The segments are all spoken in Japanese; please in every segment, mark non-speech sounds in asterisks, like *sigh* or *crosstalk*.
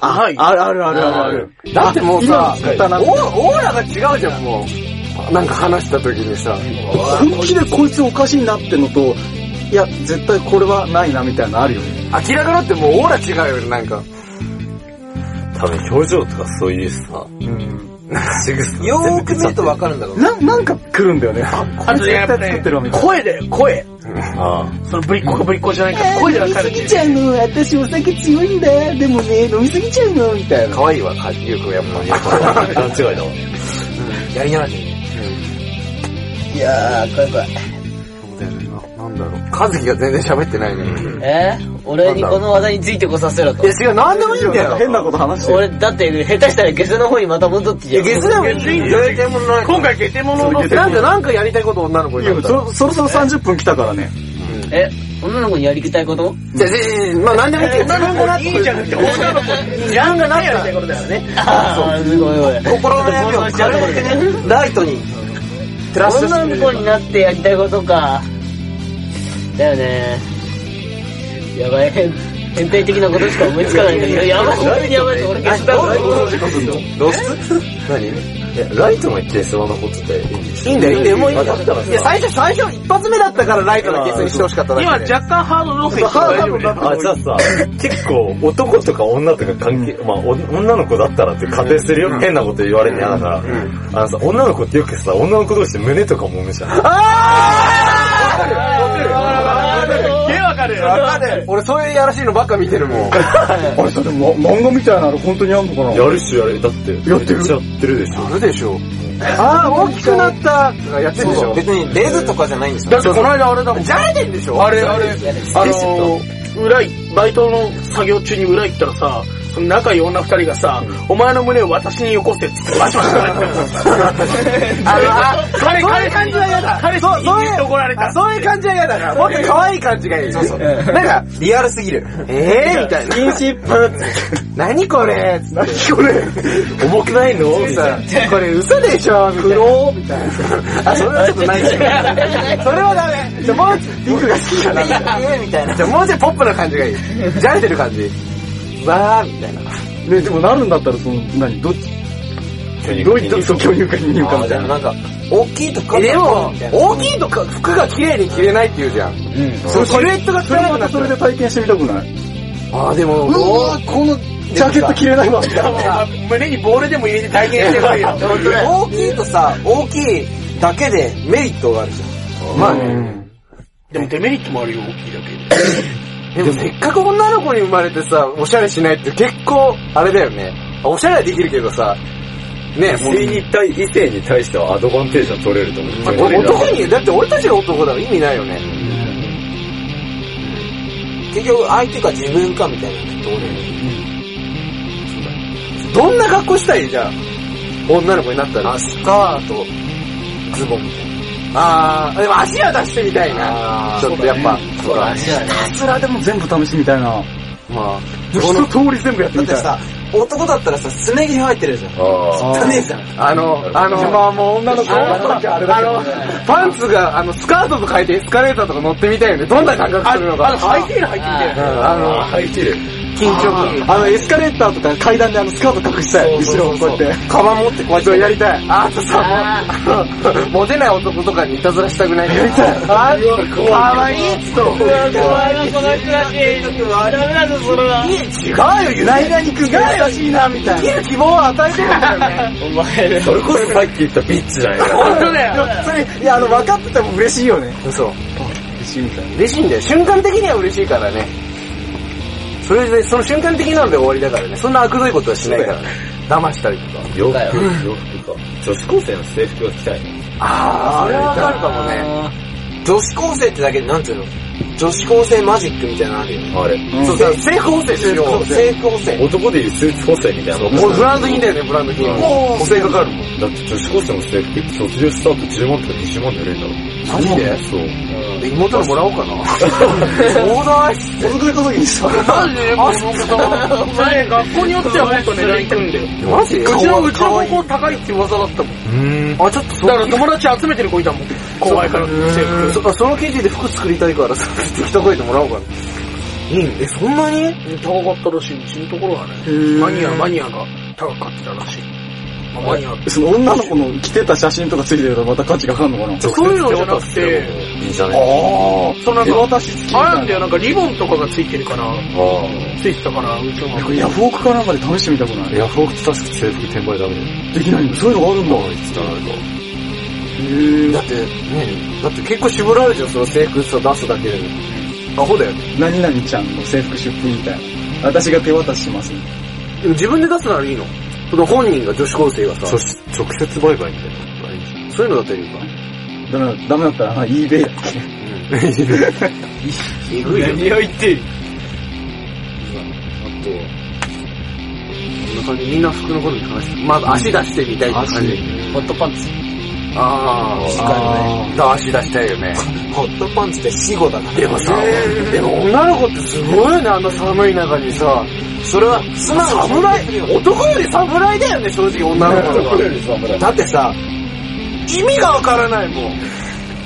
ないあるあるあるあるある。だってもうさ、オーオーラが違うじゃん、もう。なんか話した時にさ。本気でこいつおかしいなってのと、いや、絶対これはないなみたいなのあるよね。明らかだってもうオーラ違うよね、なんか。多分表情とかそういうさ、なん *laughs* よーく見るとわかるんだろう。な、なんか来るんだよね。あ、こあとね、れ絶対作やっぱねってるわみたいな。声だよ、声。あそのぶりっ子かぶりっ子じゃないか、声でわかるっていう。ゃうの、私お酒強いんだ。でもね、飲みすぎちゃうの、みたいな。可愛いわ、かゆうくんやっぱ。*laughs* あ、勘違いだわ。やりながらね。いやー、怖い怖い。だろう。和樹が全然喋ってないね。え？俺にこの話題についてこさせろとい。や違う、なんでもいいんだよ。変なこと話してる。俺、だって、下手したらゲスの方にまた戻ってきいや、ゲスでもいいんだよ。やりたいものない。今回ゲテモノのなんか、なんかやりたいこと女の子に。そ、そろそろ30分来たからね。え、女の子にやりたいこと？じゃあ、じゃまあなんでもいいけど、女の子にいいじゃなくて、女の子に時間がないやりたいことだよね。あー、すごいごい。心の悩みを軽くね、ライトに女の子になってやりたいことか。だよね。やばい、変変態的なことしか思いつかないんだけど、やばい、本当にやばい。俺ゲスだ露出何い。や、ライトの消しそうなことでいいんでしょいいんだよ、いいんだよ、もういいんだよ。最初、最初、一発目だったからライトなゲスにしてほしかっただけ今で。若干ハード路線大丈夫ね。あ、じゃあさ、結構男とか女とか関係、まあお女の子だったらって仮定するよ。変なこと言われるの嫌だから。あのさ、女の子ってよくさ、女の子同士で胸とか揉むじゃん。ゲわかるよ。わかる俺そういうやらしいのばっか見てるもん。*laughs* あれさ、でも漫画みたいなの本当にあんのかなやるっしょ、やる。だって、やってる？めちゃやってるでしょ。やるでしょ。あー、大きくなったとかやってるでしょ。別にレズとかじゃないんですよ。だってこの間あれだもん。じゃれてんでしょあれあれ、あのー、裏い、バイトの作業中に裏行ったらさ、その仲いい女二人がさ、お前の胸を私によこせっってバシバシ言われてた *laughs* あのあ彼、そういう彼感じは嫌だ。彼氏に言って怒られた。そういう感じは嫌だから。もっと可愛い感じがいい。そうそう。なんか、リアルすぎる。えーみたいな。禁止一分。何これ？何これ？重くないの？さ、これ嘘でしょ？黒みたいな。あ、それはちょっとないけど。*laughs* それはダメ。じゃあもうピンクが好きかな。みたいな。じゃあもうちょいポップな感じがいい。じゃれてる感じ。わーみたいな。ね、でもなるんだったら、その、何、どっち、どういった、そう、巨乳か二乳かみたいな。でもなんか、大きいとかえ、でも、大きいとか服が綺麗に着れないって言うじゃん。そう、シルエットがそれまた汚くなっそれで体験してみたくない？あーでも、うわこのジャケット着れないわ。胸にボールでも入れて体験してこいよ。大きいとさ、大きいだけでメリットがあるじゃん。まあね。でもデメリットもあるよ、大きいだけ。で *laughs* もせっかく女の子に生まれてさ、おしゃれしないって結構、あれだよね。おしゃれはできるけどさ、ねもう異性に対、異性に対してはアドバンテージは取れると思う。俺男に、だって俺たちが男だから意味ないよね。結局相手か自分かみたいなね、どうどんな格好したい？じゃあ。女の子になったら。あ、スカート、ズボンみたいあー、でも足は出してみたいな。ちょっとやっぱ、そうだ、ね。ひたすらでも全部試してみたいな。まあ、一通り全部やってな。みたい。だってさ、男だったらさ、すね毛生えてるじゃん。ああ。汚ねえじゃん。あの、あの、まあもう女の子あの、パンツが、あの、スカートと変えてエスカレーターとか乗ってみたいよね。どんな感覚あするのか。あの、ハイテール入ってみて。うんあの、履いてる。緊張感。あの、エスカレーターとか階段であの、スカート隠したい。後ろをこうやって。カバン持ってこうやってやりたい。ああとさ、*laughs* モテない男とかにいたずらしたくないやりたい。あーかわいいっつと。怖いな、この暮らし。ダメだぞ、それは。違うよ、何々くんが優しいな、みたいな。生きる希望を与えてるんだよね。お前ね。それこそさっき言ったビッチじゃないか。本当だよ。それ、いや、あの、分かってても嬉しいよね。そう。嬉しいみたいな。嬉しいんだよ。瞬間的には嬉しいからね。それで、その瞬間的なので終わりだからね。そんな悪どいことはしないからね。騙したりとか。洋服、洋服か。女子高生の制服が着たいね。ああ、それはわかるかもね。女子高生ってだけで、なんていうの？女子高生マジックみたいなのあるよね。あれ。そうさ、制服補正しよう。制服補正。男でいうスーツ補正みたいなの。もうブランド品だよね、ブランド品。補正かかるもん。だって女子高生の制服って卒業した後10万とか20万で売れるんだろ。マジで？そう。妹のもらおうかな。そうだい。お得意稼ぎにした。マジ？でこのこと。ね、学校によってはもっと値段いくんだよ。マジ？うちの、うちの高校高いって噂だったもん。うん。あ、ちょっとそだから友達集めてる子いたもん。後輩から制服。そその記事で服作りたいからさ、適当書いてもらおうかな。いいのえ、そんなに？高かったらしい、うちのところはね。ーマニア、マニアが高かってたらしい。その女の子の着てた写真とかついてるとまた価値がかかるのかな？そういうのじゃなくて、いいんじゃないあそうなんか手渡し付きみたいなあれなんだよ、なんかリボンとかがついてるから、あついてたから、うちのこれヤフオクかなんかで試してみたくなあ。いヤフオクって確か制服転売ダメだよ。できないの？そういうのがあるんだ。ああ、言ってたなんか。へだって、ねだって結構絞られるじゃん、その制服さ出すだけで。アホだよね。何々ちゃんの制服出品みたいな。私が手渡しします。でも自分で出すならいいのその本人が女子高生がさ直接売買みたいなのがいいんじゃないそういうのだったらいいか。ダメだ、ダメだったら、あ eBay だっけえぐいよね。何を言ってる？あと、こんな感じ、みんな服のことに話して、まず足出してみたいって感じ。ホットパンツ。ああ、あだ足出したいよね。ホットパンツって死後だから。でもさ、でも女の子ってすごいよね、あの寒い中にさ。それは、素直に侍、男より侍だよね、正直女の子とか。だってさ、意味がわからないもん。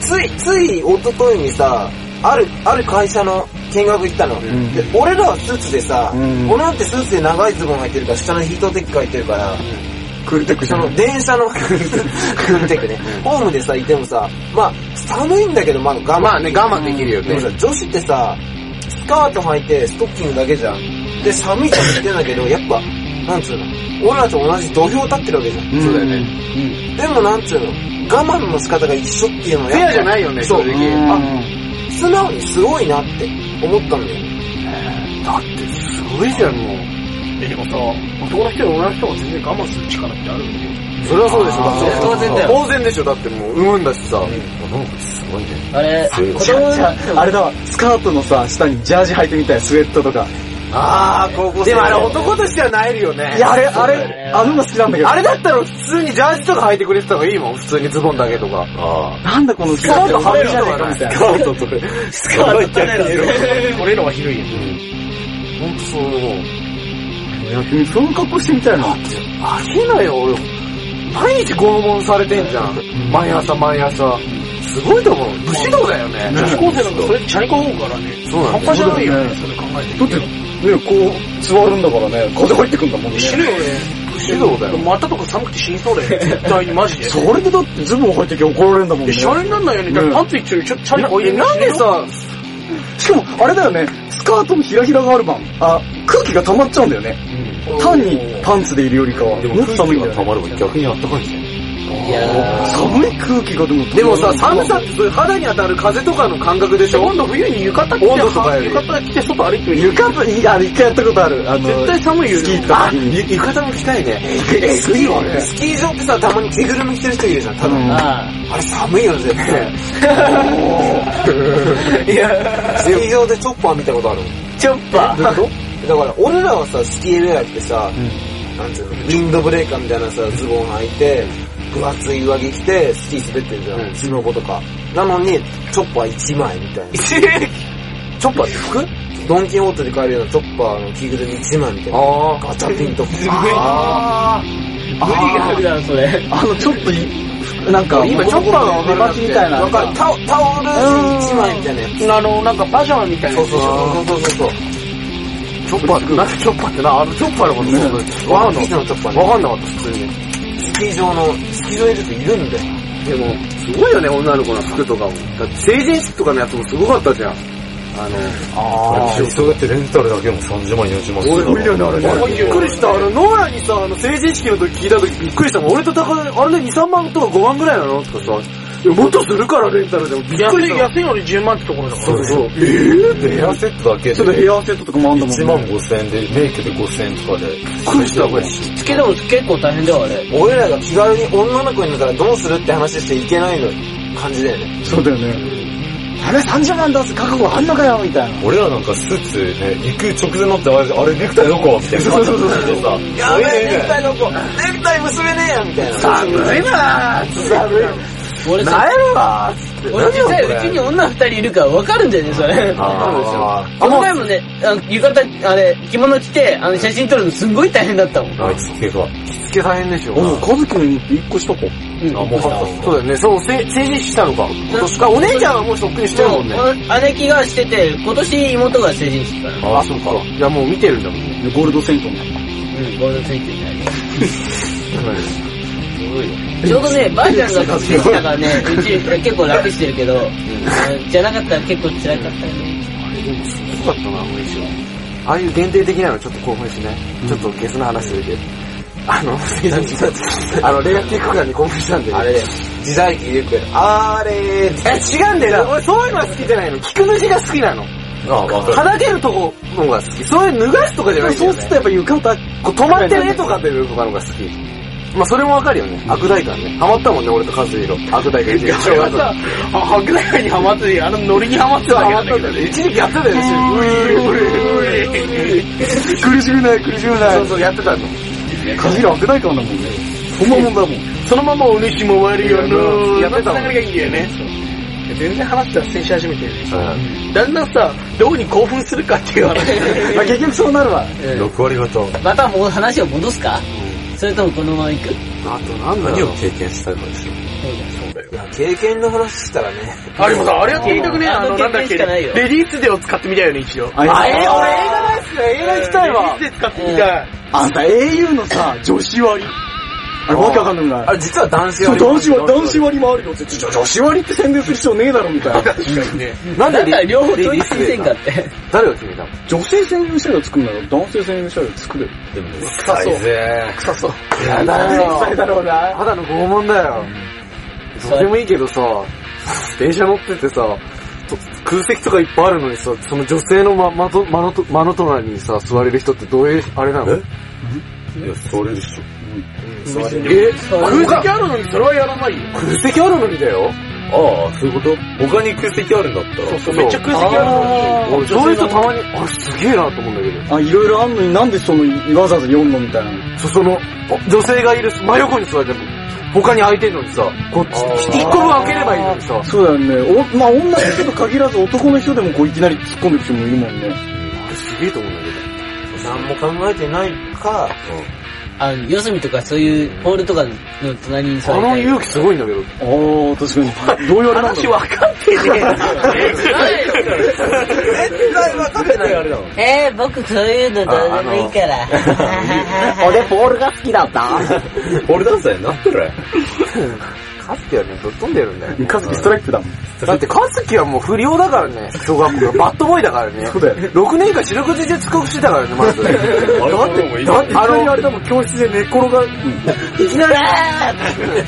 つい、つい、一昨日にさ、ある、ある会社の見学行ったの。んで、俺らはスーツでさ、うん俺なんてスーツで長いズボン履いてるから、下のヒートテック履いてるから、クールテックじそゃんの電車のクールテックね、ホームでさ、いてもさ、まあ、寒いんだけど、まあ我慢。まあね、我慢できるよねでも。さ、女子ってさ、スカート履いてストッキングだけじゃん。で、寒いと言ってんだけど、やっぱ、なんつうの、俺らと同じ土俵立ってるわけじゃん。そうだよね。でもなんつうの、我慢の仕方が一緒っていうのはフェアじゃないよね、そう正直。あ、素直にすごいなって思ったんだよ。だってすごいじゃん、もう。でもさ、男の人や女の人が全然我慢する力ってあるんだよ。それはそうでしょ、だって。当然だよ当然でしょ、だってもう、産むんだしさ。女の子ってすごいね。あれ、子供じゃあ、れだわ、スカートのさ、下にジャージ履いてみたい、スウェットとか。あー、高校生。でもあれ男としてはなえるよね。いや、あれ、あれ、あのの好きなんだけど。あれだったら普通にジャージとか履いてくれてた方がいいもん、普通にズボンだけとか。あ。なんだこのスカートはめじゃねえかみたいな。スカートとか、スカート逆にエロ俺らはひどいよ。ほんとそう思う。いや、君その格好してみたいな。飽きないよ、俺。毎日拷問されてんじゃん。毎朝毎朝。すごいと思う。武士道だよね。女子高生なんかそれチャリコ思うからね。そうなんだよ半端じゃないよね、そそれ考えて。だって、ね、こう、座るんだからね、風入ってくんだもんね。死ぬよね。武士道だよ。股とか寒くて死にそうだよね。絶対にマジで。*laughs* それでだってズボン履いてきゃ怒られるんだもんで、ね。シャレになんないよね。パンツ一丁にちょっとチャリこいでえなんでさ、しかも、あれだよね、スカートのひらひらがある番。あ、空気が溜まっちゃうんだよね。単にパンツでいるよりかは。でももっと寒いんだ溜まれば逆にあったかいんじゃん。いやー寒い空気がでも、でもさ、寒さってそういう肌に当たる風とかの感覚でしょ？今度冬に浴衣着て、温浴衣着て外歩いてみる。浴衣、いや、一回やったことある。あの、絶対寒いよねスキー行った時に。浴衣も着たいね。スキー、スキー場ってさ、たまに着ぐるみ着てる人いるじゃん、ただ。うんああれ寒いよね、絶対。*laughs* いや、スキー場でチョッパー見たことある？チョッパー。だから、俺らはさ、スキーウェア着てさ、なんつうの、ウィンドブレーカーみたいなさ、ズボン履いて、分厚い上着着て、スキー滑ってるじゃん、スノボとか。なのに、チョッパー1枚みたいな。*laughs* チョッパーって服？ドンキホーテで買えるようなチョッパーの着ぐるみ1枚みたいな。あガチャピンとか。あ無理があるだろ、それ。あの、ちょっとい、なんか、今チョッパーがわかるみたいな。わかるタオタオル1枚みたいなやつ。あの、なんかパジャマみたいなそうそうやつでしょ。そうそうそう。チョッパーって、なんかチョッパーってな、あのチョッパーのことそうわかんなワンピースのチョッパーねわかんなかった、普通に。スキー場の、スキー場いるといるんだよ。でも、すごいよね、女の子の服とかも。だって成人式とかのやつもすごかったじゃん。あの、ああ、そうやってレンタルだけでも30万、40万する俺、見るよね、あれね。びっくりした。あの、ノアにさ、あの、成人式の時聞いた時びっくりしたもん。俺と高田、あれね、2、3万とか5万ぐらいなの？とかさ、いや、もっとするから、レンタルでも。びっく安い、りした。安いのに10万ってところだから。そうそう。えで、ヘアセットだけでちょっとヘアセットとかもあんだもんね。1万5千円で、メイクで5千円とかで。びっくりした、これ。つけでも結構大変だよ、あれ。俺らが気軽に女の子になったらどうするって話していけないの感じだよね。そうだよね。あれ30万出す覚悟あんのかよみたいな。俺らなんかスーツね、行く直前になって、あれ、あれネクタイどこ？みたいな感じでさ、やべえ、ネクタイどこ？ネクタイ結べねえやみたいな。寒いなぁ寒い。俺さ、なえるわーつって。俺実際うちに女二人いるから分かるんだよね、それ。あこの前もね、あの浴衣、あれ、着物着て、あの、写真撮るのすんごい大変だったもん。あ、あいつ系が。付け大変でしょ。おう、かずきの妹って1個したか。うん。あもうそうだよね。そう、せ成人式したのか。今年か。お姉ちゃんはもうとっくにしてるもんね。姉貴がしてて、今年妹が成人式かな。あ、そうか。いや、もう見てるんだもんね。でゴールドセントの。うん、ゴールドつい *laughs* てるちょうどね、ばあちゃんが学生したからね、うち結構楽してるけど、あじゃなかったら結構辛かったよね。すごかったな、もう一応。ああいう限定的なのちょっと興奮しない、ちょっとゲスな話するけど。あの、成人式あの、レアティック感に興奮したんだよ。あれだよ。時代劇でよくやる。あれえ、違うんだよな。俺そういうのは好きじゃないの？聞く主が好きなの？あ、わかる。はだけるとこのが好き。そういう脱がすとかじゃないんだよ、ね。そうするとやっぱ浴衣、こう止まってる絵とかっていうとかのが好き。まあそれもわかるよね。悪大感ね。ハマったもんね、俺とカズヒロ。悪大感一時期。*laughs* あれはさ、あ白大会にハマってて、あのノリにハマってただけなんだけどね。一時期やってたよね。苦しくない、苦しくない。そうそう、やってたの。かじら悪大感だもんね。そんなもんだもん。そのままお主も終わるよのやってたもん流れがいいんだよね。全然話脱線し始めてるね。だんだんさ、どこに興奮するかっていう話。*laughs* まあ結局そうなるわ。6割方。またもう話を戻すかそれともこのまま行く？あとなんだろう。何を経験したかですよ。いや、経験の話したらね。あ、でもさ、あれやってみたくね、あのなんだっけ、経験しかないよレディースデーを使ってみたいよね、一応。あ、あ、えー、俺映え画大好きだよ。映画行きたいわ。レディースデー使ってみたい。あんた au のさ、女子割。あれわけわかんないあれ実は男子そう、割男子割、男子割もあるよって。女子割って宣伝する必要ねえだろ、みたいな。確かにね。なんで両方統一せんかって。誰が決めたの？女性専用車両作るなら男性専用車両作れる。でも、臭いぜ。臭そう。やだよ。臭いだろうな。肌の拷問だよ。どうでもいいけどさ、電車乗っててさ、と空席とかいっぱいあるのにさ、その女性のま、まと、まのと、まの隣にさ、座れる人ってどういう、あれなの？え？いや、それでしょ。え空席あるのにそれはやらないよ。空席あるのにだよああ、そういうこと？他に空席あるんだったら。そう、めっちゃ空席あるのに。俺そういう人たまに、あれすげえなと思うんだけど。あ、いろいろあんのになんでその、わざわざ読んのみたいな。そ、その、女性がいる真横に座っても、他に空いてんのにさ、こっち、一個分開ければいいのにさ、そうだよね。お、まあ女の人と限らず男の人でもこういきなり突っ込んでる人もいるもんね。あれすげえと思うんだけど。何も考えてないか、あの、四隅とかそういうホールとかの隣に座ありたい。の勇気すごいんだけど。あー、確かに。どういうあれなんだろう話分かってね絶対分かってない。あれだもん。えー、僕そういうのどうでもいいから。*laughs* 俺ポールが好きだった。俺ダンサーになってる *laughs* カズキはね、ぶっ飛んでるんだよ。カズキストライクだもん。だってカズキはもう不良だからね、小学校の *laughs* バッドボーイだからね。そうだよ。6年間四六時中遅刻してたからね、まず。だって、だっていきなりあれだもん、教室で寝っ転が、いきなり、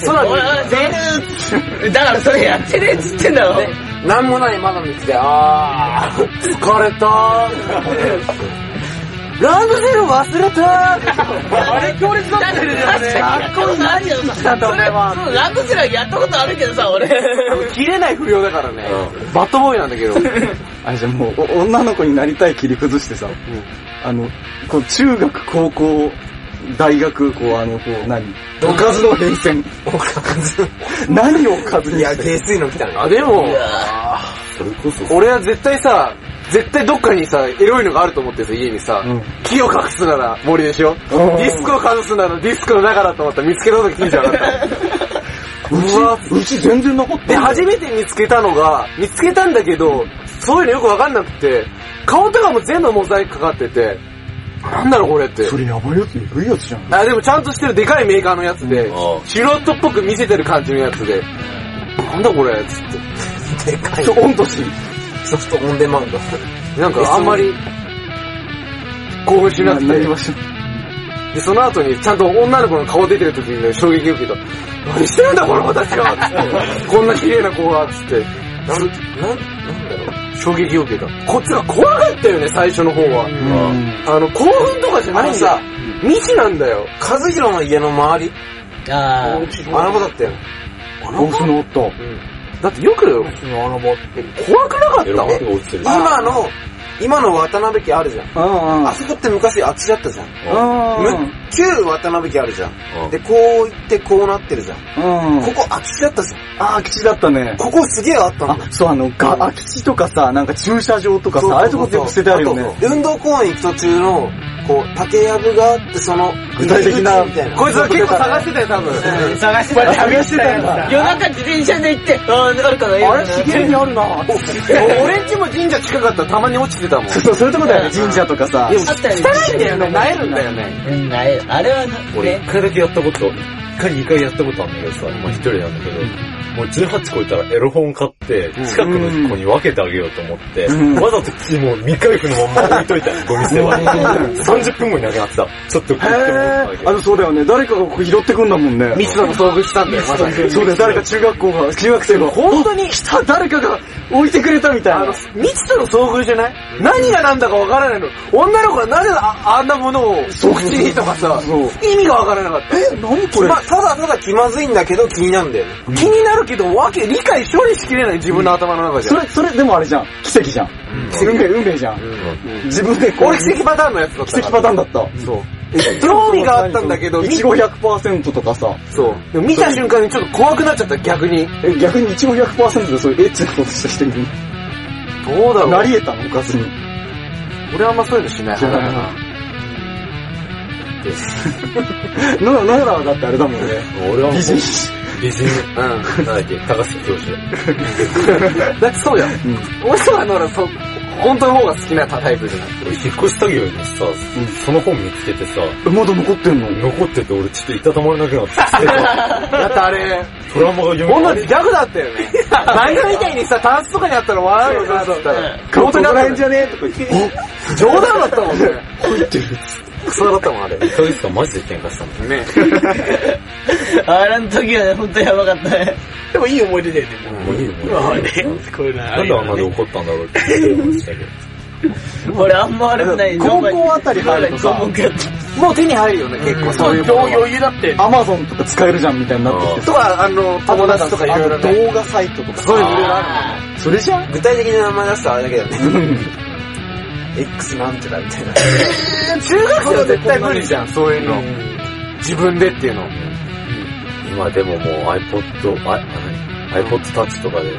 空においおい、出るだからそれやってねえっつってんだろ。なんもない窓の道で、あー。疲れたランドセル忘れたあれ強烈だったよね。学校に何よ、それ。そうランドセルはやったことあるけどさ、俺。切れない不良だからね。バッドボーイなんだけど。*laughs* あれじゃもう、お女の子になりたい切り崩してさ、あの、こう中学、高校、大学、こうあの、こう何？おかずの変遷。おかず何をおかずにいや、*laughs* 下水の来たね。あ、でも、それこそ。俺は絶対さ、絶対どっかにさ、エロいのがあると思ってさ、家にさ、うん木を隠すなら森でしょ？うんディスクを隠すならディスクの中だと思ったら見つけた時いいじゃなかった。うわうち全然なかったで、初めて見つけたのが、見つけたんだけど、そういうのよくわかんなくて、顔とかも全部モザイクかかってて、なんだろうこれって。それやばいやつ、えぐいやつじゃん。あ、でもちゃんとしてるでかいメーカーのやつであ、素人っぽく見せてる感じのやつで、なんだこれつって。でかいちょ、オンとし。ソフトオンデマンド。なんかあんまり、興奮しなくて。なりましょで、その後にちゃんと女の子の顔出てる時にね、衝撃を受けた。何してるんだこの子たちはつってこんな綺麗な子がつって。なん、なん、なんだろう。衝撃を受けた。こっちが怖かったよね、最初の方は。あの、興奮とかじゃないんだよ。未知なんだよ。和弘の家の周り、ああの子だったよ。お、その音。だってよく、怖くなかった？今の、今の渡辺家あるじゃん。うんうん。あそこって昔あっちだったじゃん。うん。旧渡辺家あるじゃん。うんで、こう行ってこうなってるじゃん。うん。ここ空き地だったじゃん。あ、空き地だったね。ここすげえあったんだそう、あの、が、空き地とかさ、なんか駐車場とかさ、そうそうそうああいうとこ全部捨ててあるよね。で運動公園行く途中のこう、竹やぶがあって、その、具体的な入り口みたいな。こいつは結構探してたよ、多分。探してた。旅してたんだ。夜中自転車で行って、あーあるかなあれ、茂みにあるな俺んちも神社近かったらたまに落ちてたもん。そう、そういうとこだよね、神社とかさ。あったよね。汚いんだよね、なえるんだよね。うん、ない。あれはな、俺ね一回だけやったこと、一回二回やったことあるんだけどさ、まあ一人なんだけど、もう18超えたらエロ本買って、近くの子に分けてあげようと思って、うんわざと木も未開封のまんま置いといたの、ゴミ捨て場に。30分後になくなってた。ちょっと食ってもらっただけあの、そうだよね。誰かがここ拾ってくんだもんね。ミスターの遭遇したんだよ、まさに。そうだよ、誰か中学校が、中学生が、本当に？来た、誰かが置いてくれたみたいなあの。、未知との遭遇じゃない？何が何だかわからないの。女の子はなぜああんなものを口にとかさ意味がわからなかった。え、何これ？まあ、ただただ気まずいんだけど気になるんだよね。気になるけど、わけ、理解処理しきれない自分の頭の中じゃ。それ、それ、でもあれじゃん。奇跡じゃん。運命、運命じゃん。自分でこう、俺奇跡パターンのやつだった奇跡パターンだった。そう。興味があったんだけど、いちご100%とかさ、そう。でも見た瞬間にちょっと怖くなっちゃった、逆に。え逆にいちご100%でそういうエッチなことした人にどうだろう。なり得たの？おかずに。俺あんまそういうのしない派だな。*laughs* な、ならだってあれだもんね。俺はもう美人。美人、なんだっけ、高杉教授。だってそうじゃん。俺そうあの、俺そう、本当の方が好きなタイプじゃない。俺引っ越し作業にさ、その本見つけてさ、えまだ残ってんの？残ってて俺ちょっといたたまれなくなって。*laughs* だってあれ、トラウマが読みほんのギャグだったよね。*laughs* 漫画みたいにさ、タンスとかにあったら笑うよな、と思ったら。本当にあらへんじゃねえとか言って。冗談だったもんね。入ってる。クソだったもん、あれ。1ヶ月間マジで喧嘩したんだよ。ね。あれの時はね、ほんとやばかったね。でもいい思い出だよね。もういいよ、もう。まあういうのあるよなんであんなでね。怒ったんだろうって思いましたけど。俺あんま悪くない。高校あたり入るとさもう手に入るよね、結構。そそうういう。余裕だって。アマゾンとか使えるじゃんみたいになってきてさ。とか、あの、友達とかいろいろ。動画サイトとかそういうのいろいろああそれじゃん具体的な名前出したらあれだけどね。X なんちゃらみたいな。る。中学生は絶対無理じゃん、そういうの。自分でっていうの。今でももう iPod、iPod Touch とかで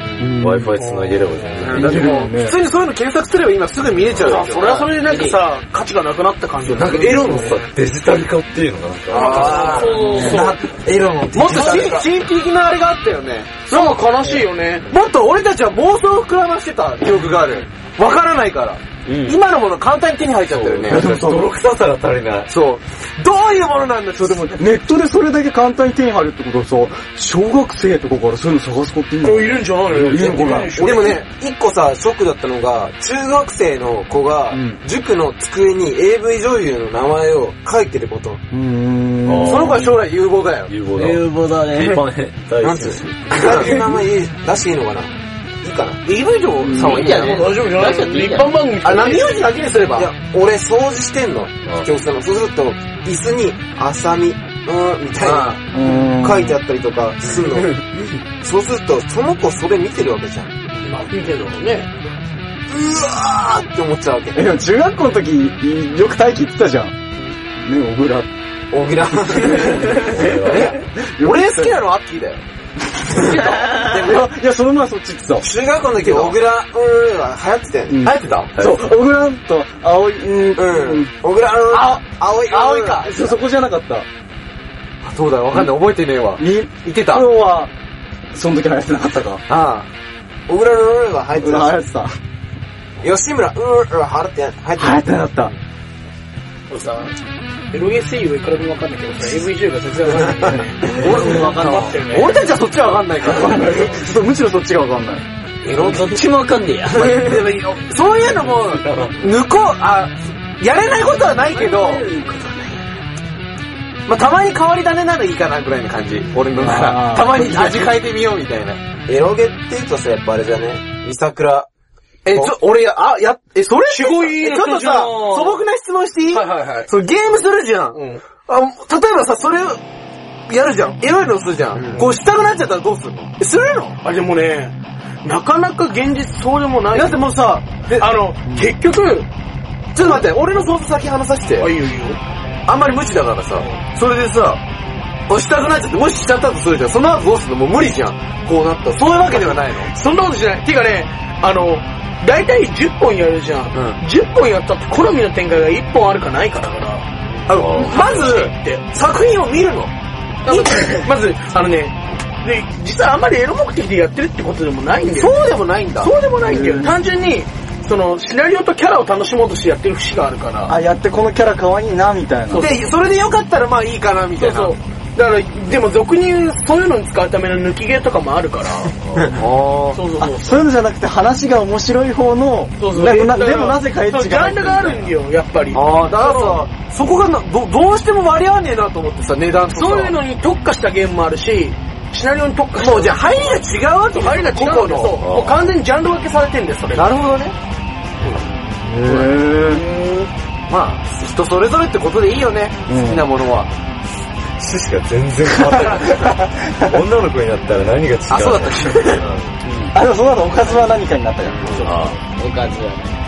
Wi-Fi 繋げれば全然だってもう、ね普通にそういうの検索すれば今すぐ見れちゃうさよ。それはそれでなんかさ、価値がなくなった感じなんかエロのさ、デジタル化っていうのがなんか、あそうそう。ー、エロのもっと新新的なあれがあったよね。なんか悲しいよね。もっと俺たちは妄想を膨らましてた記憶がある。わからないから。今のもの簡単に手に入っちゃったよね。でもさ泥臭さが足りない。そう。どういうものなんだそうでも、ネットでそれだけ簡単に手に入るってことはさ、小学生とかからそういうの探す子っていいの？いるんじゃないの？いるのかな？でもね、一個さ、ショックだったのが、中学生の子がうん、塾の机に AV 女優の名前を書いてること。うーん。その子は将来有望だよ。有望だ。有望だね。なんつうの？具体的な名前出していいのかな？いいかな AV 女さんはいいんじゃない？大丈夫じゃない？一般番組あ、何用事だけにすればい。や、俺掃除してんの。教室の。そうすると、椅子に、あさみ、うーん、みたいな、書いてあったりとかするの。*laughs* そうすると、その子それ見てるわけじゃん。う見てるのね。わーって思っちゃうわけ。え、でも中学校の時、いよく待機言ってたじゃん。ね、小倉。大喜利。俺好きなのはアッキーだよ。いや、その前そっちってさ。中学校の時、小倉、うーんは流行ってたよね。うん流行ってた？そう、小倉と青い、うん、うん。小倉、うーん、青青い、青いか。そ、そこじゃなかった。そうだよ、わかんない。覚えてねえわ。み、言ってた？今日は、その時流行ってなかったか。あ小倉のうーんは流行って流た行ってた。吉村、うーんは流行って、流行って流行ってなかった。さ、エロゲ声優はいくらでもわかんないけどさ、AV 女優が全然わかんない。俺、わかんなかったよね。俺たちはそっちはわかんないから。むしろそっちがわかんない。エロどっちもわかんねえや。そういうのも、抜こう、あ、やれないことはないけど、まあ、たまに変わり種ならいいかなぐらいの感じ。俺のなあら。ーたまに味変えてみようみたいな。エロゲって言うとさ、やっぱあれじゃね、三桜。え、ちょ、俺や、あ、や、え、それすごいえちょっとさ、素朴な質問していいはいはいはい。そう、ゲームするじゃん。うん。あ、例えばさ、それを、やるじゃん。エロいのするじゃん。こう、したくなっちゃったらどうするのえ、するのあ、でもね、なかなか現実そうでもない。だってもうさ、で、あの、結局、ちょっと待って、俺の想像先話させてあ、。いいよいいよ。あんまり無知だからさ、それでさ、押したくなっちゃって、もししちゃったとするじゃん。その後どうするのもう無理じゃん。こうなったら。そういうわけではないの。そんなことしない。てかね、あの、大体10本やるじゃん。ん10本やったって好みの展開が1本あるかないかだから。あの、まず。作品を見るの。まず、あのね、で、実はあんまりエロ目的でやってるってことでもないんだよ。そうでもないんだ。そうでもないんだよ。単純に、その、シナリオとキャラを楽しもうとしてやってる節があるから。あ、やってこのキャラ可愛いな、みたいな。で、それでよかったらまあいいかな、みたいうな。そそう。だから、でも俗に言う、そういうのに使うための抜き毛とかもあるから。*laughs* ああそうそうそう。そういうのじゃなくて話が面白い方の、そうそうでもなぜかエッジャンルがあるんだよ、やっぱり。あー、だからさ、そこがなどどうしても割り合わねえなと思ってさ、値段とさ。そういうのに特化したゲームもあるし、シナリオに特化した。もうじゃあ入りが違うわけ入りが違うんだよ。個々のそう。もう完全にジャンル分けされてんだよ、それが。なるほどね。へーまあ、人それぞれってことでいいよね。うん好きなものは。趣旨が全然変わってない。女の子になったら何が違うあそうだったっあ、でもその後おかずは何かになったよ。あおかずはね。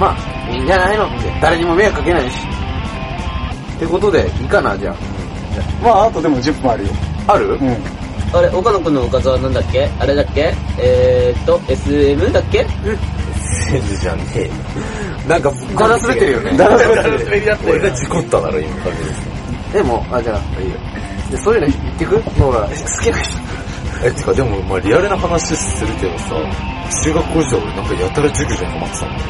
まあ、いいんじゃないのって。誰にも迷惑かけないし。ってことで、いいかな、じゃまあ、あとでも10分あるよ。あ。ある？うん。あれ、岡野くんのおかずはなんだっけ？あれだっけ？えーっと、SM だっけ？センジじゃねえよ。なんか、だら滑ってるよね。だら滑ってる。俺が事故っただろ、今感じです。でも、あ、じゃあ、いいよ。でそういうの言ってく？もうほら、好きな人。え、てかでも、まあリアルな話するけどさ、中学校時代俺なんかやたら塾女にハマってたんだよ。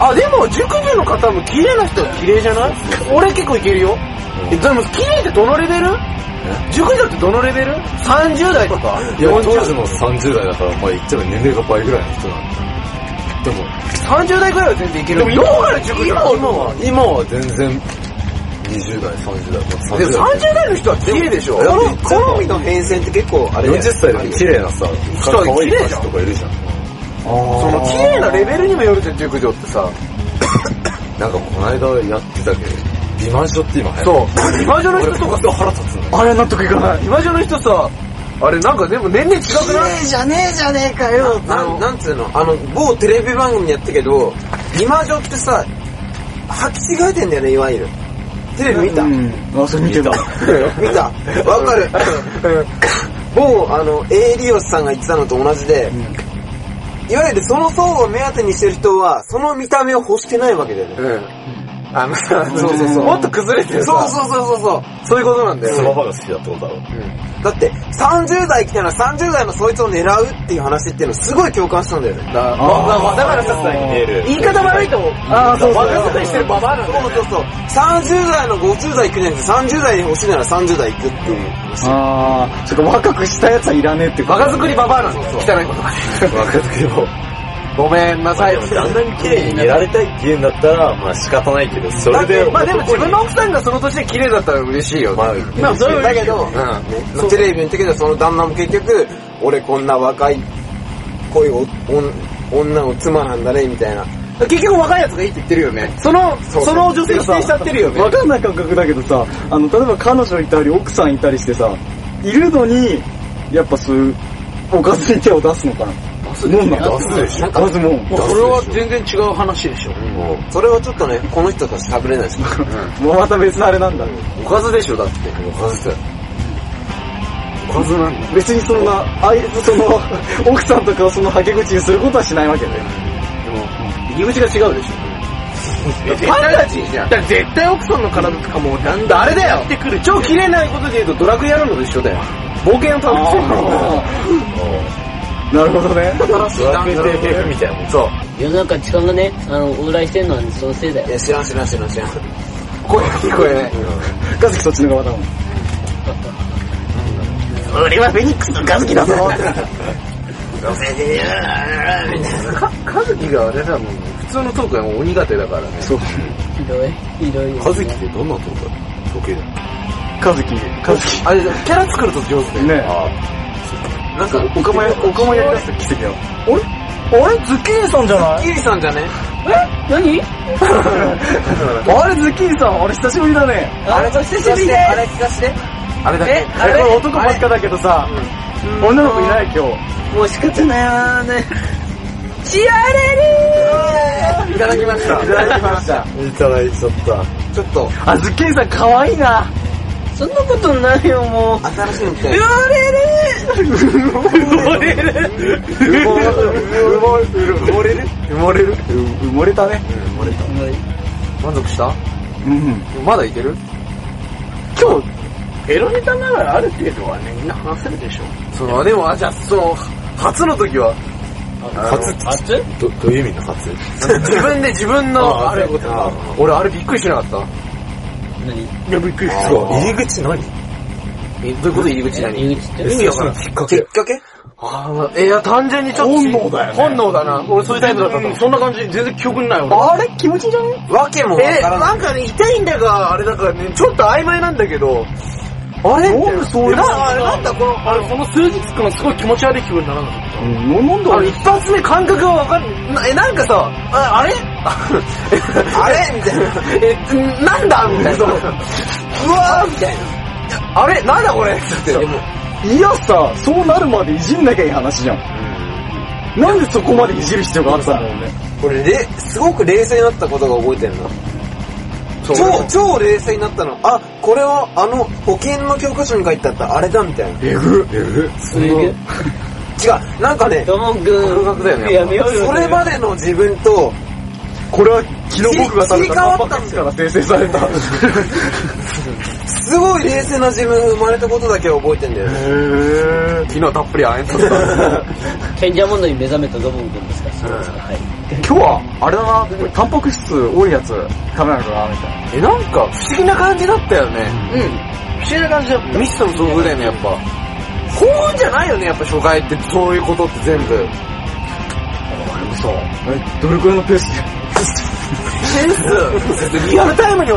あ、でも、熟女の？方も綺麗な人は綺麗じゃない？俺結構いけるよ。え、でも、綺麗ってどのレベル？熟女ってどのレベル ?30 代とか？いや、当時40の30代だから、まあ言っちゃえば年齢が倍ぐらいの人なんだよ。でも、30代ぐらいは全然いける。でも今ら熟女今は、今は全然、20代、30代、まあで30 30代の人は綺麗でしょ好みの変遷って結構あれだよ40歳でも綺麗なさ、人は可愛い綺麗じゃんとかいるじゃん。その綺麗なレベルにもよるじゃん、熟女ってさ。なんかこの間やってたけど、美魔女って今流行ってるそう。美魔女の人とかさ、腹立つんだよ。あれ納得いかない。美魔女の人さ、あれなんかでも年齢違くない？じゃねえじゃねえかよ。なん、なんつうの？あの、某テレビ番組やったけど、美魔女ってさ、履き違えてんだよね、いわゆる。テレビ見た、うん。あ、それ見てた。*laughs* 見たわかる。某、あの、A リオスさんが言ってたのと同じで、いわゆるその層を目当てにしてる人は、その見た目を欲してないわけだよね。うん。あのさ、そうそうそうもっと崩れてるさ。そうそうそうそうそう。そういうことなんだよ。その場が好きだってことだろ。だって、30代来たら30代のそいつを狙うっていう話っていうのすごい共感したんだよね。だだだからさ、見える。言い方悪いと思う。あーそうそう若作りしてるババアなんだよ。そうそうそう。30代の50代行くんじゃなくて、30代に欲しいなら30代行くっていう話。あー、そっか、若くしたやつはいらねえってことバカ作りババアなんですよ。汚い言葉で。若くも。ごめんなさい。あんなに綺麗に見られたいって言うんだったら、まあ仕方ないけど、それで、まあでも自分の奥さんがその年で綺麗だったら嬉しいよ。まあ、まあ、それはだけど、うん。まあテレビの時でその旦那も結局、俺こんな若い、こういうお女の妻なんだね、みたいな。結局若いやつがいいって言ってるよね。その、その女性否定しちゃってるよね。わかんない感覚だけどさ、あの、例えば彼女いたり、奥さんいたりしてさ、いるのに、やっぱそういう、おかずに手を出すのかな。出すもんなの出すでしょ。出すもん。もうそれは全然違う話でしょ。もうそれはちょっとね、この人と喋れないです。もうまた別のあれなんだ。おかずでしょ、だって。おかずだよ。おかずなんだ。別にそんな、あいその、*laughs* 奥さんとかをそのはけ口にすることはしないわけだよ。でも、入り口が違うでしょ。ファンタジーじゃん。だから絶対奥さんの体とかもだんだんあれだよやってくる。超綺麗なことで言うとドラクエやるのと一緒だよ。冒険を楽しむの。なるほどね。ドラクエ FF みたいな。そう。世の中痴漢がね、あの、往来してんのはそのせいだよい。や、知らん知らん知らん知らん。声が聞こえない。ガズキそっちの側だもん。俺はフェニックスのガズキだぞか、かずきがあれだもん。普通のトークはもう苦手だからね。そう。ひどい、ひどいよ。カズキってどんなとこだ？時計だよ。カズキ、カズキ。あれ、キャラ作ると上手だよ。ねなんか、おかまや、おかまやりだす奇跡だよ。あれ？ズッキーニさんじゃない？キリさんじゃね？何？*laughs* あれ？ズッキーニさん、あれ久しぶりだね。あれ、お久しぶりであれ聞かして。あれだけ？あれ？これ男ばっかだけどさ、女の子いない今日。す。もう仕方ないわね。チアレいただきました。いただきました。いただいちゃった。ちょっと、あ、ズッキーニさん可愛いな。そんなことないよ、もう。新しいの来たよ。埋もれる。埋もれる。埋もれる。埋もれたね。満足した？うん。まだいける？今日、エロネタならある程度はね、みんな話せるでしょ。その、でも、あ、じゃあ、その、初の時は、初？初？ど、どういう意味の初？自分で自分の、ああれ俺あれびっくりしなかった何？いや、びっくりした。入り口何？え、どういうこと入り口何？入り口って意味わからん。きっかけ？きっかけ？ああ、いや、単純にちょっと。本能だよね。本能だな。俺そういうタイプだったそんな感じ、全然記憶にない俺。あれ？気持ちいいじゃんわけもわえ、からな。ないんかね、痛いんだか、あれだからね、ちょっと曖昧なんだけど、あれ？なんでそういうなあれなんだこの、あれ、その数日間すごい気持ち悪い気分にならなかっうん、なんだあの、一発目感覚がわかんなえ、なんかさ、ああれ？あれ？みたいな。え、なんだ？みたいな。うわーみたいな。あれ？なんだこれ？って。でも、いやさ、そうなるまでいじんなきゃいい話じゃん。なんでそこまでいじる必要があったの？ね。これ、れ、すごく冷静になったことが覚えてるな。超、超冷静になったの。あ、これはあの保険の教科書に書いてあったあれだみたいな。違えぐ。えぐすげえ。う、なんかね、ドモン感君。覚だよねやめようよ。それまでの自分と、これは昨日僕が食べた切り替わったんタンパク質から生成された。すごい冷静な自分が生まれたことだけは覚えてんだよね。へ昨日たっぷりあえんとった。賢者モンドに目覚めたドモン君ですかそうですか。はい。今日は、あれだな、タンパク質多いやつ食べないのかな、みたいな。え、なんか不思議な感じだったよね。た。うん。不思議な感じだった。ミストの遭遇だよね、やっぱ。幸運じゃないよね、やっぱ初回って、そういうことって全部。あ、でもさ、え、どれくらいのペースでセンス、リアルタイムに、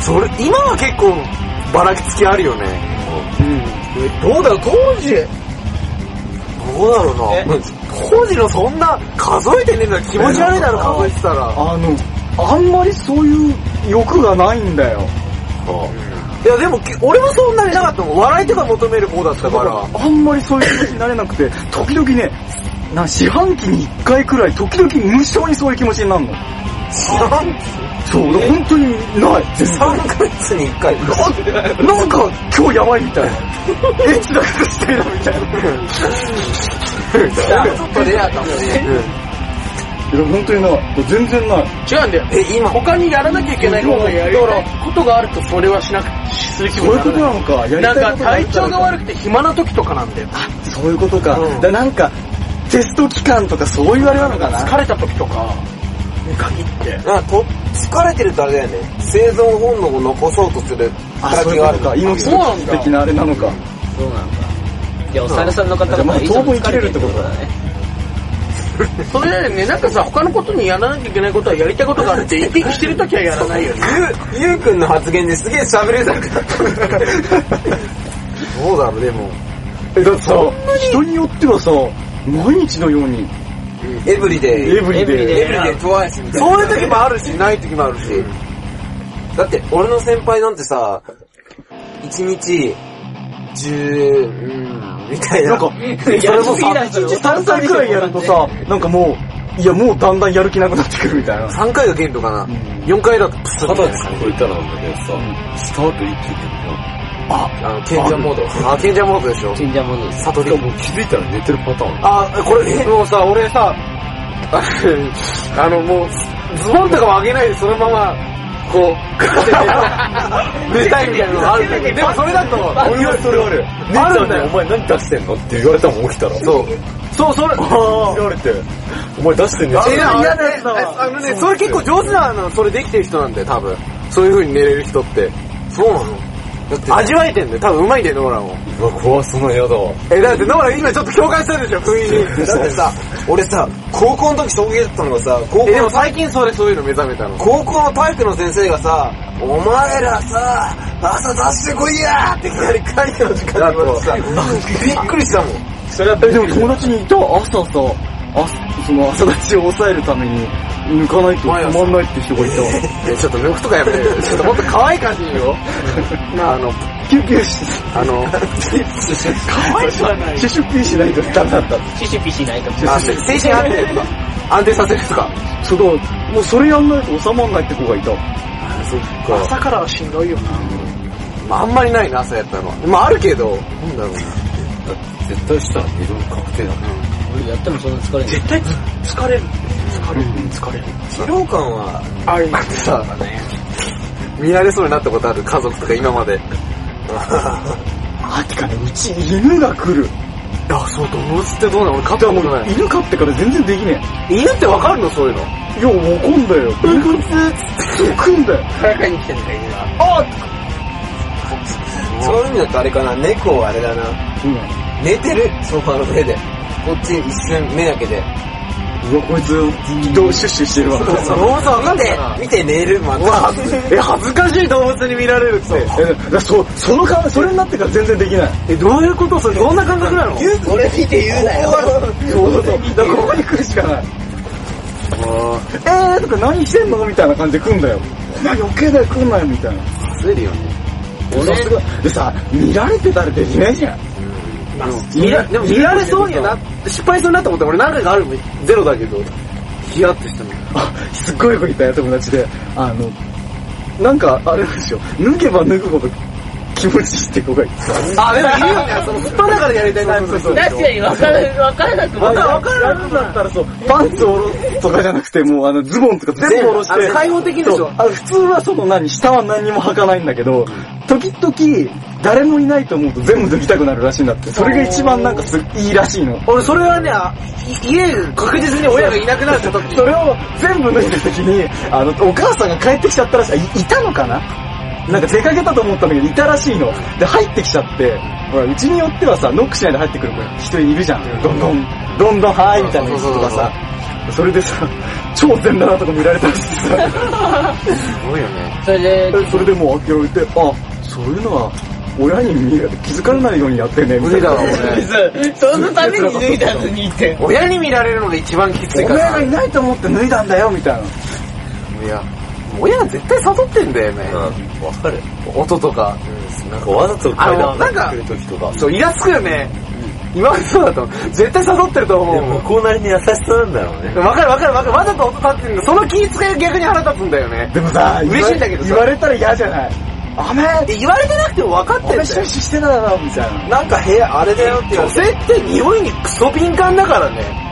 それ、今は結構、ばらつきあるよね。うん。どうだろう、当時、どうだろうな。え？当時のそんな、数えてねえんだ気持ち悪いだろ、数えてたら。あの、あんまりそういう欲がないんだよ。いや、でも、け俺もそんなになかったもん。笑いとか求める方だったから。あんまりそういう気持ちになれなくて、時々ね、な、四半期に一回くらい、時々無性にそういう気持ちになるの。そう、本当にない。全然3ヶ月に1回。なんか、今日やばいみたいな。エッチなことしてるな、みたいな。ちょっとレアかもね。いや、本当にない。全然ない。違うんだよ。え、今、他にやらなきゃいけないことをやりたいことがあるとそれはしなくする気そういうことなのか。やりたいなんか体調が悪くて暇な時とかなんだよ。そういうことか。うんだなんか、テスト期間とかそういうあれなのかな。疲れた時とかに限って。なんかと、疲れてるとあれだよね。生存本能を残そうとするあ、働きがあるか。命そうなんだの的なあれなのか。そうなんだ。いや、お猿さんの方々はいつも疲れてるってことだね。それでね、なんかさ、他のことにやらなきゃいけないことはやりたいことがあるって、生き生きしてる時はやらないよね。ゆう、ゆうくんの発言ですげえ喋れなくなった。どうだろう、でも。え、だってさ、人によってはさ、毎日のように、エブリデイ。エブリデイ。エブリデイトワイスみたいな。そういう時もあるし、ない時もあるし。だって、俺の先輩なんてさ、一日、十、うん、みたいな。なんか、それもさ、1日3回くらいやるとさ、なんかもう、いやもうだんだんやる気なくなってくるみたいな。3回が限度かな。4回だとプスッ二十歳超えたらなんだけどさ、スタート一気にあの、賢者モード。あ、賢者モードでしょ。賢者モンドです。悟り。もう気づいたら寝てるパターン。あ、これ、もうさ、俺さ、*laughs* あの、もう、ズボンとかも上げないでそのまま、こう、寝 *laughs* 寝たいみたいなのがあるんだけど、でもそれだと、俺はそれある。あるんだよお前何出してんのって言われたもん起きたら。そう。そう、それ、言われて、お前出してんねえ、ん。嫌だわ。あのね、それ結構上手なの、それできてる人なんだよ、多分。そういう風に寝れる人って。そうなの？だって、味わえてんだよ、多分うまいんだよ、ノーランも。うわ、怖その嫌だわ。え、だってノーラン今ちょっと共感したでしょ、不意に。だってさ、俺さ、高校の時衝撃だったのがさ、高校え、でもの最近それ、そういうの目覚めたの。高校の体育の先生がさ、お前らさ、朝出してこいやーっていきなり会議の時間に言われてさ、びっくりしたもん。それはでも友達にいた朝さ、あその朝立ちを抑えるために抜かないと止まんないって人がいたわ。*laughs* え、ちょっと抜くとかやめて。ちょっともっと可愛い感じに言おう。あの、キュンキュンし、あの、*laughs* 可愛くはない。シュシュピーしないとダメだった。シュシュピしないと。あ精神安定とか、安定させるとか。そうだ、もうそれやんないと収まんないって子がいた。そっ朝からはしんどいよな。まああんまりないな、朝やったのは。まああるけど、なんだろうな。絶対したら二度確定だね。俺やってもそんな疲れない。絶対疲れる。疲れる。疲れる。疲労感は、あれ、さ、見られそうになったことある家族とか今まで。あ、てかね、うち犬が来る。あ、そう、動物ってどうなの？俺飼ったことない。犬飼ってから全然できね犬ってわかるの？そういうの。え。いや、わかんだよ。犬がつって来んだよ。体に来てるか、犬が。あそういう意味だとあれかな、猫はあれだな。うん。寝てる、ソファーの上で。こっちに一瞬目開けて。うわ、こいつ、どうシュッシュしてるわ。動物わかん見て。見て寝る、また。*laughs* え、恥ずかしい動物に見られるって。え、だそ、その感それになってから全然できない。え、どういうことそれ？どんな感覚なの？俺見て言うなよ。そうそう。だからここに来るしかない。えーとか何してんの？みたいな感じで来んだよ。お前余計だよ来んなよみたいな。焦るよね。さすが。でさ、見られてたらできないじゃん。見ら、でも見られそうにはな、失敗そうになったこと俺何回かあるもんゼロだけど、ヒヤッとしたの。あ、すっごい子いたよ、友達で。あの、なんか、あれなんですよ。脱げば脱ぐほど気持ちいいって子がいて。あ、でもいるよね、その、すっぱだからやりたいタイプの人。確かに分からわからなくもない。わからなくなったらそう、パンツを下ろすとかじゃなくて、もうあの、ズボンとか全部下ろして。あ開放的でしょあの普通はその何、下は何にも履かないんだけど、時々、誰もいないと思うと全部脱ぎたくなるらしいんだって。それが一番なんかすいいらしいの。俺それはね、あい家確実に親がいなくなった時それを全部脱いだ時に、あの、お母さんが帰ってきちゃったらしい。あいいたのかな？なんか出かけたと思ったんだけど、いたらしいの。で、入ってきちゃって、ほら、うちによってはさ、ノックしないで入ってくる子人いるじゃん。どんどん、どんどん、はーい、みたいな人とかさ。それでさ、超全裸なとこ見られたりしてさ、*laughs* すごいよね。それで、それでもう開けられて、あ、そういうのは、親に見え気づかれないようにやってね。無理だわ、俺。そのために脱いだのにって。親に見られるのが一番きついからお前がいないと思って脱いだんだよ、みたいな。いや、親が絶対悟ってんだよね。うん。わかる。音とか。なんかわざと階段上がってくる時とか。そう、イラつくよね。今までそうだと思う。絶対誘ってると思う。向こうなりに優しさなんだろうね。わかるわかるわかる。わざと音立ってるんだ。その気遣いが逆に腹立つんだよね。でもさ、嬉しいんだけどさ言われたら嫌じゃない？あめで言われてなくても分かってんだよ。俺出資してただろ、みたいな。なんか部屋、あれだよって女れて。性って匂いにクソ敏感だからね。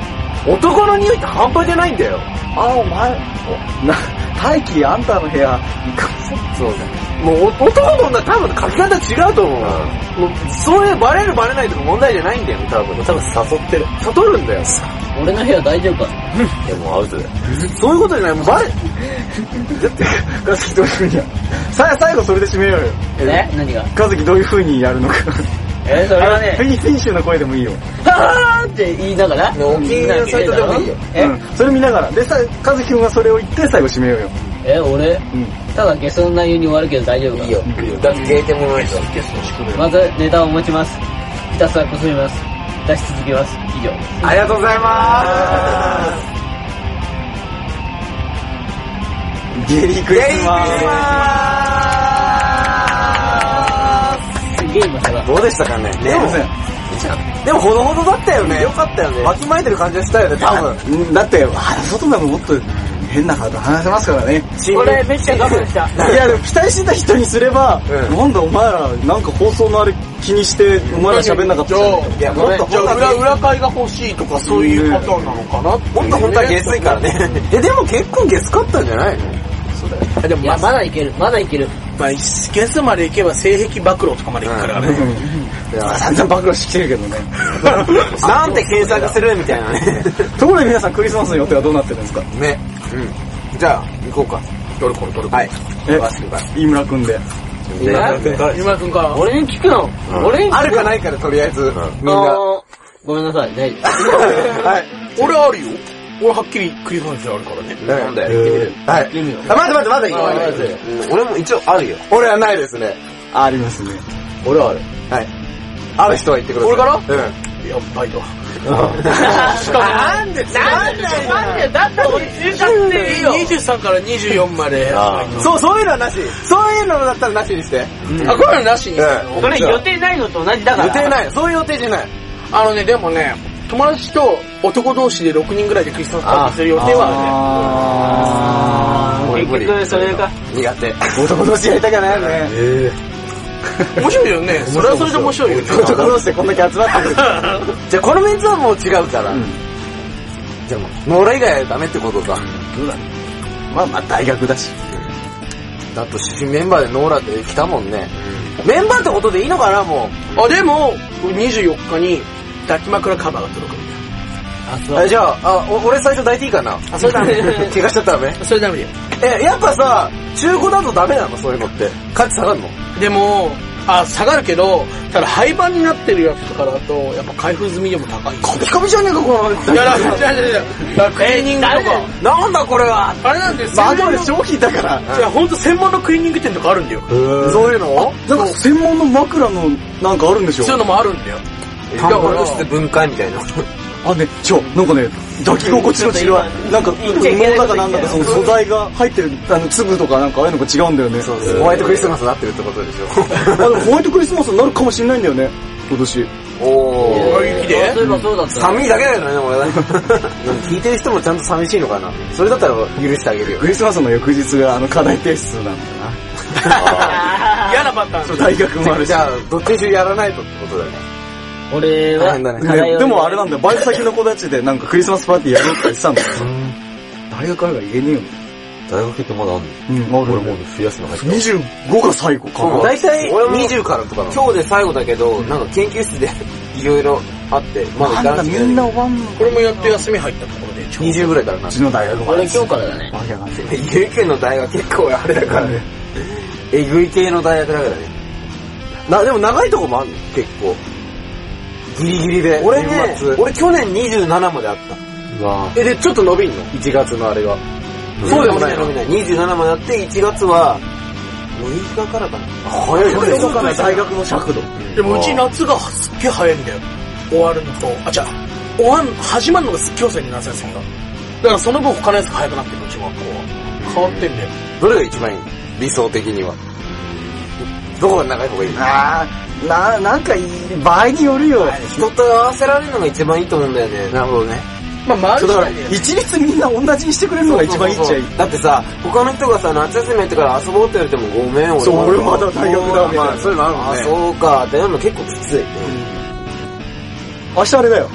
男の匂いって半端じゃないんだよ。あ、お前、おな、大輝、あんたの部屋、そうだね。もうお男と女多分書き方違うと思う。もうそういうバレるバレないとか問題じゃないんだよ、多分。多分誘ってる。悟るんだよ。俺の部屋大丈夫か？いやもうアウトだよ。そういうことじゃない、もうバレ、かずきどういう風にやさ最後それで締めようよ。え？何が？かずきどういう風にやるのか。え、それはフね、ィニフィニッシュの声でもいいよ。はーって言いながら、お気に入りのサイトでもいいよ。え？うん。それ見ながら。で、さ、かずきくんがそれを言って最後締めようよ。え、俺？うん。ただゲスの内容に終わるけど大丈夫か？いいよ。だってゲーテもないと。まずネタを持ちます。ひたすらこすります。出し続けます。以上。ありがとうございまゲリークリスマすげえ今さがす。。どうでしたかねス。でも、でもほどほどだったよね。よかったよね。わきまえてる感じがしたよね、多分。だって、あ外でももっと変なこと話せますからね。俺めっちゃ我慢した。*laughs* いや、でも期待してた人にすれば、うんなんだお前ら、なんか放送のあれ気にして、お前ら喋んなかったじゃん。いや、もっとじゃあ裏、裏会が欲しいとかそういうパターンなのかなもっと本当は下水からね。*laughs* え、でも結構ゲスかったんじゃないの？いや、まだいける。まだいける。まあ、ゲスまで行けば性癖暴露とかまで行くからね。散々暴露してきてるけどね。*laughs* なんて検索するみたいなね。ところで皆さんクリスマスの予定はどうなってるんですか？ね。うん。じゃあ、行こうか。どれこれどれこれ。はい。え、飯村くんで。え今君から。俺に聞くの？俺に聞くの？あるかないかでとりあえず、みんな。ごめんなさい。大丈夫。はい。俺あるよ。俺はっきりクリスマスであるからね。なんだよ。言ってみる。はい。あ、待って待って待って、俺も一応あるよ。俺はないですね。あ、ありますね。俺はある。はい。ある人は言ってください。俺から？うん。いや、バイト。しかもなんでなんでなんでだって俺中学生いいよ。23から24まで。ああ、そう、そういうのはなし。そういうのだったらなしにして。こういうのなしに。うんこれ予定ないのと同じだから。予定ない。そういう予定じゃない。あのね、でもね、友達と男同士で6人ぐらいでクリスマスパーティーする予定はあ結局それか。苦手。男同士やりたくないよね。え面白いよね。それはそれで面白いよね。男同士でこんだけ集まってくる。*laughs* じゃあこのメンツはもう違うから。じゃあもう、ノーラ以外はダメってことか。そうだね。まあまあ大学だし。だと新メンバーでノーラって来たもんね。メンバーってことでいいのかな、もあ、でも、24日に抱き枕カバーが届く。あ、じゃあ、あ、お俺最初抱いていいかな？あ、それダメ。*laughs* 怪我しちゃったらダメそれダメだよ。え、やっぱさ、中古だとダメなの？そういうのって。価値下がるの？でも、あ、下がるけど、ただ廃盤になってるやつとかだと、やっぱ開封済みでも高い。カピカピじゃねえか、この。いや、だから、いやいやいやだからクリーニングとか。なんだこれはあれなんですまあまで商品だから。いや、ほんと専門のクリーニング店とかあるんだよ。そういうのなんか専門の枕のなんかあるんでしょ？そういうのもあるんだよ。タンブルとして分解みたいな？あ、ね、ちょ、なんかね、抱き心地の違い。なんか、羽毛だかなんだかその素材が入ってる、あの、粒とかなんかああいうのが違うんだよね。ホワイトクリスマスになってるってことでしあ、でもホワイトクリスマスになるかもしれないんだよね、今年。ょ。おあ雪でそういえばそうだった。寒いだけだよね、俺。*laughs* でも聞いてる人もちゃんと寂しいのかな。それだったら許してあげるよク。リスマスの翌日があの課題提出なんだよ *laughs* 嫌なパターン。な。大学もあるしじ。ゃあ、どっちにしろやらないとってことだよね。俺は、ねでもあれなんだよ、バイト先の子たちでなんかクリスマスパーティーやろうって言ってたんだよ。大学あるから言えねえよ。大学ってまだあんの？うん、あ俺もう冬休み入った。25が最後かな。大体、俺も20からとかなの。今日で最後だけど、なんか研究室でいろいろあって、まだ行かなきゃいけないんだ終わんのこれもやっと休み入ったところで、ちょうど20ぐらいからなう。ちの大学も俺今日からだね。バカがねけど。*laughs* ゆうけんの大学結構あれだからね。えぐい系の大学だからね。な、でも長いとこもあんの？結構。ギリギリで。俺ね俺去年27まであった。うわえ、で、ちょっと伸びんの ?1 月のあれが。そうでもないの27まであって、1月は、6日からかな。早いそれとかね、大学の尺度。でもうち夏がすっげえ早いんだよ。終わるのと、あ、じゃあ、終わん、始まるのがすっげえ遅いんだよ、夏休みが。だからその分他のやつが早くなってるの、うちの学校は。変わってんだよ。どれが一番いい？理想的には。どこが長い方がいい？あー、な、なんかいい、場合によるよ。人と合わせられるのが一番いいと思うんだよね。なるほどね。まあ、周りだから、一律みんな同じにしてくれるのが一番いいっちゃいい。だってさ、他の人がさ、夏休みやってから遊ぼうって言われてもごめん、俺そう俺まだ大学だみたいなまあ、そういうのあるもんあ、ね。そうか、ってなるの結構きつい。明日あれだよ。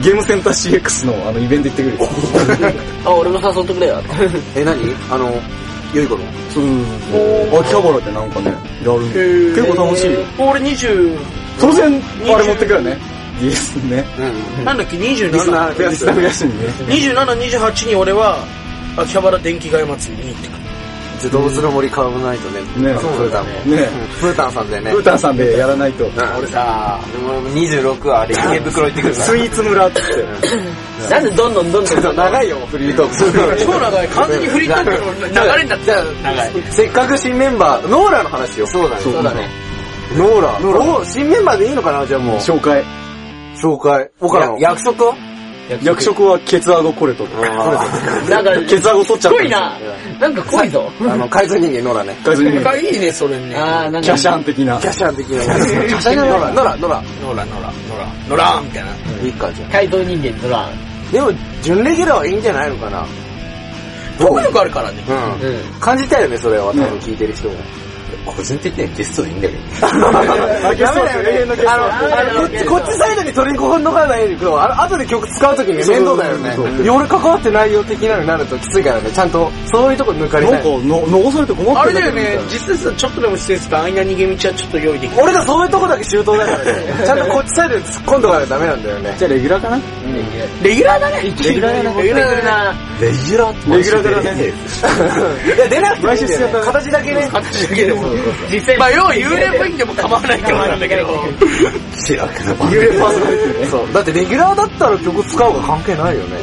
ゲームセンター CX のあのイベント行ってくるよ。*laughs* あ、俺も誘ってくれよ。*laughs* え、何？あの、良い子のそう。秋葉原ってなんかね、やる結構楽しいよ。俺20、当然、あれ持ってくるよね。DS ね。うん。なんだっけ、リスナ27。ー増やすリスナー増やしにね。27、28に俺は、秋葉原電気街祭りに行ってくる。じゃあ動物の森買わないとね。ねそうプータンも。ねうんプータンさんでね。ウータンさんでやらないと。俺さ、俺も26は池袋行ってくるから。スイーツ村って言って。なんでどんどんどんどん。長いよ、フリートーク。超長い。完全にフリートークの流れになってじゃる。長い。あ、せっかく新メンバー、ノーラの話よ。そうだね。そうだね。ノーラ。お新メンバーでいいのかなじゃあもう。紹介。紹介。岡野。約束役職はケツアゴコレト。なんか、ケツアゴ取っちゃった。濃いな。なんか濃いぞ。あの、改造人間ノーラね。海賊人いいね、それね。あー、なんか。キャシャン的な。キャシャン的な。キャシャンノーラ、ノーラ、ノーラ。ノラ、ノラ、ノラ、ノラーみたいな。いいか、じゃ怪盗人間ドラあ。でも、準レギュラーはいいんじゃないのかな語力あるからね。うん。うん。感じたよね、それは。多分聞いてる人も。個人的にはゲストでいいんだけど。あゲストですよ永遠のゲストあの、あのこっち、こっちサイドに取り込んどかないけど、あの、後で曲使うときに面倒だよねそうそうそう。いや俺関わってないよ的なのになるときついからね、ちゃんと、そういうとこ抜かれなんか、残されて困ってるあれだよね、実際ちょっとでも施設か間逃げ道はちょっと用意できる。俺らそういうとこだけ周到だからね。*laughs* ちゃんとこっちサイドに突っ込んどかないとダメなんだよね。じゃあレギュラーかなレギュラーだね。レギュラーだね。レギュラーだな。レギュラーってレギュラーだね。いや、出なくてもいいんだよね。形だけね。形だけでも。実際、まあ、要は幽霊部員でも構わないってことなんだけど。シラクのバ幽霊パーソナリティね。そう。だってレギュラーだったら曲使おうが関係ないよね。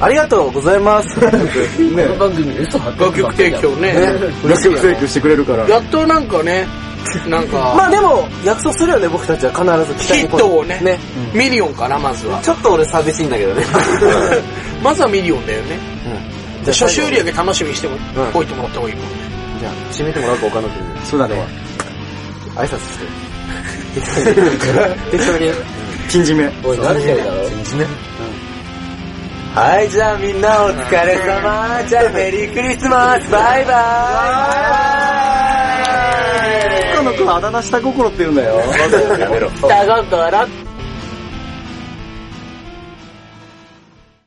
ありがとうございます。この番組嘘発楽曲提供ね。楽曲提供してくれるから。やっとなんかね、なんか、まあでも、約束するよね、僕たちは必ず期待ヒにットをねね。ミリオンかな、まずは。ちょっと俺寂しいんだけどね。*laughs* まずはミリオンだよね。じゃあ初週売り上げ楽しみにしてんおいてもらった方がいいもんね。じゃあ、締めてもらうか、岡野君に。そうだね。挨拶して。適当に。金締め。おい、何してるだろはい、じゃあみんなお疲れ様。じゃあメリークリスマス。バイバイ。他のことあだ名下心って言うんだよ。やめろ。下心って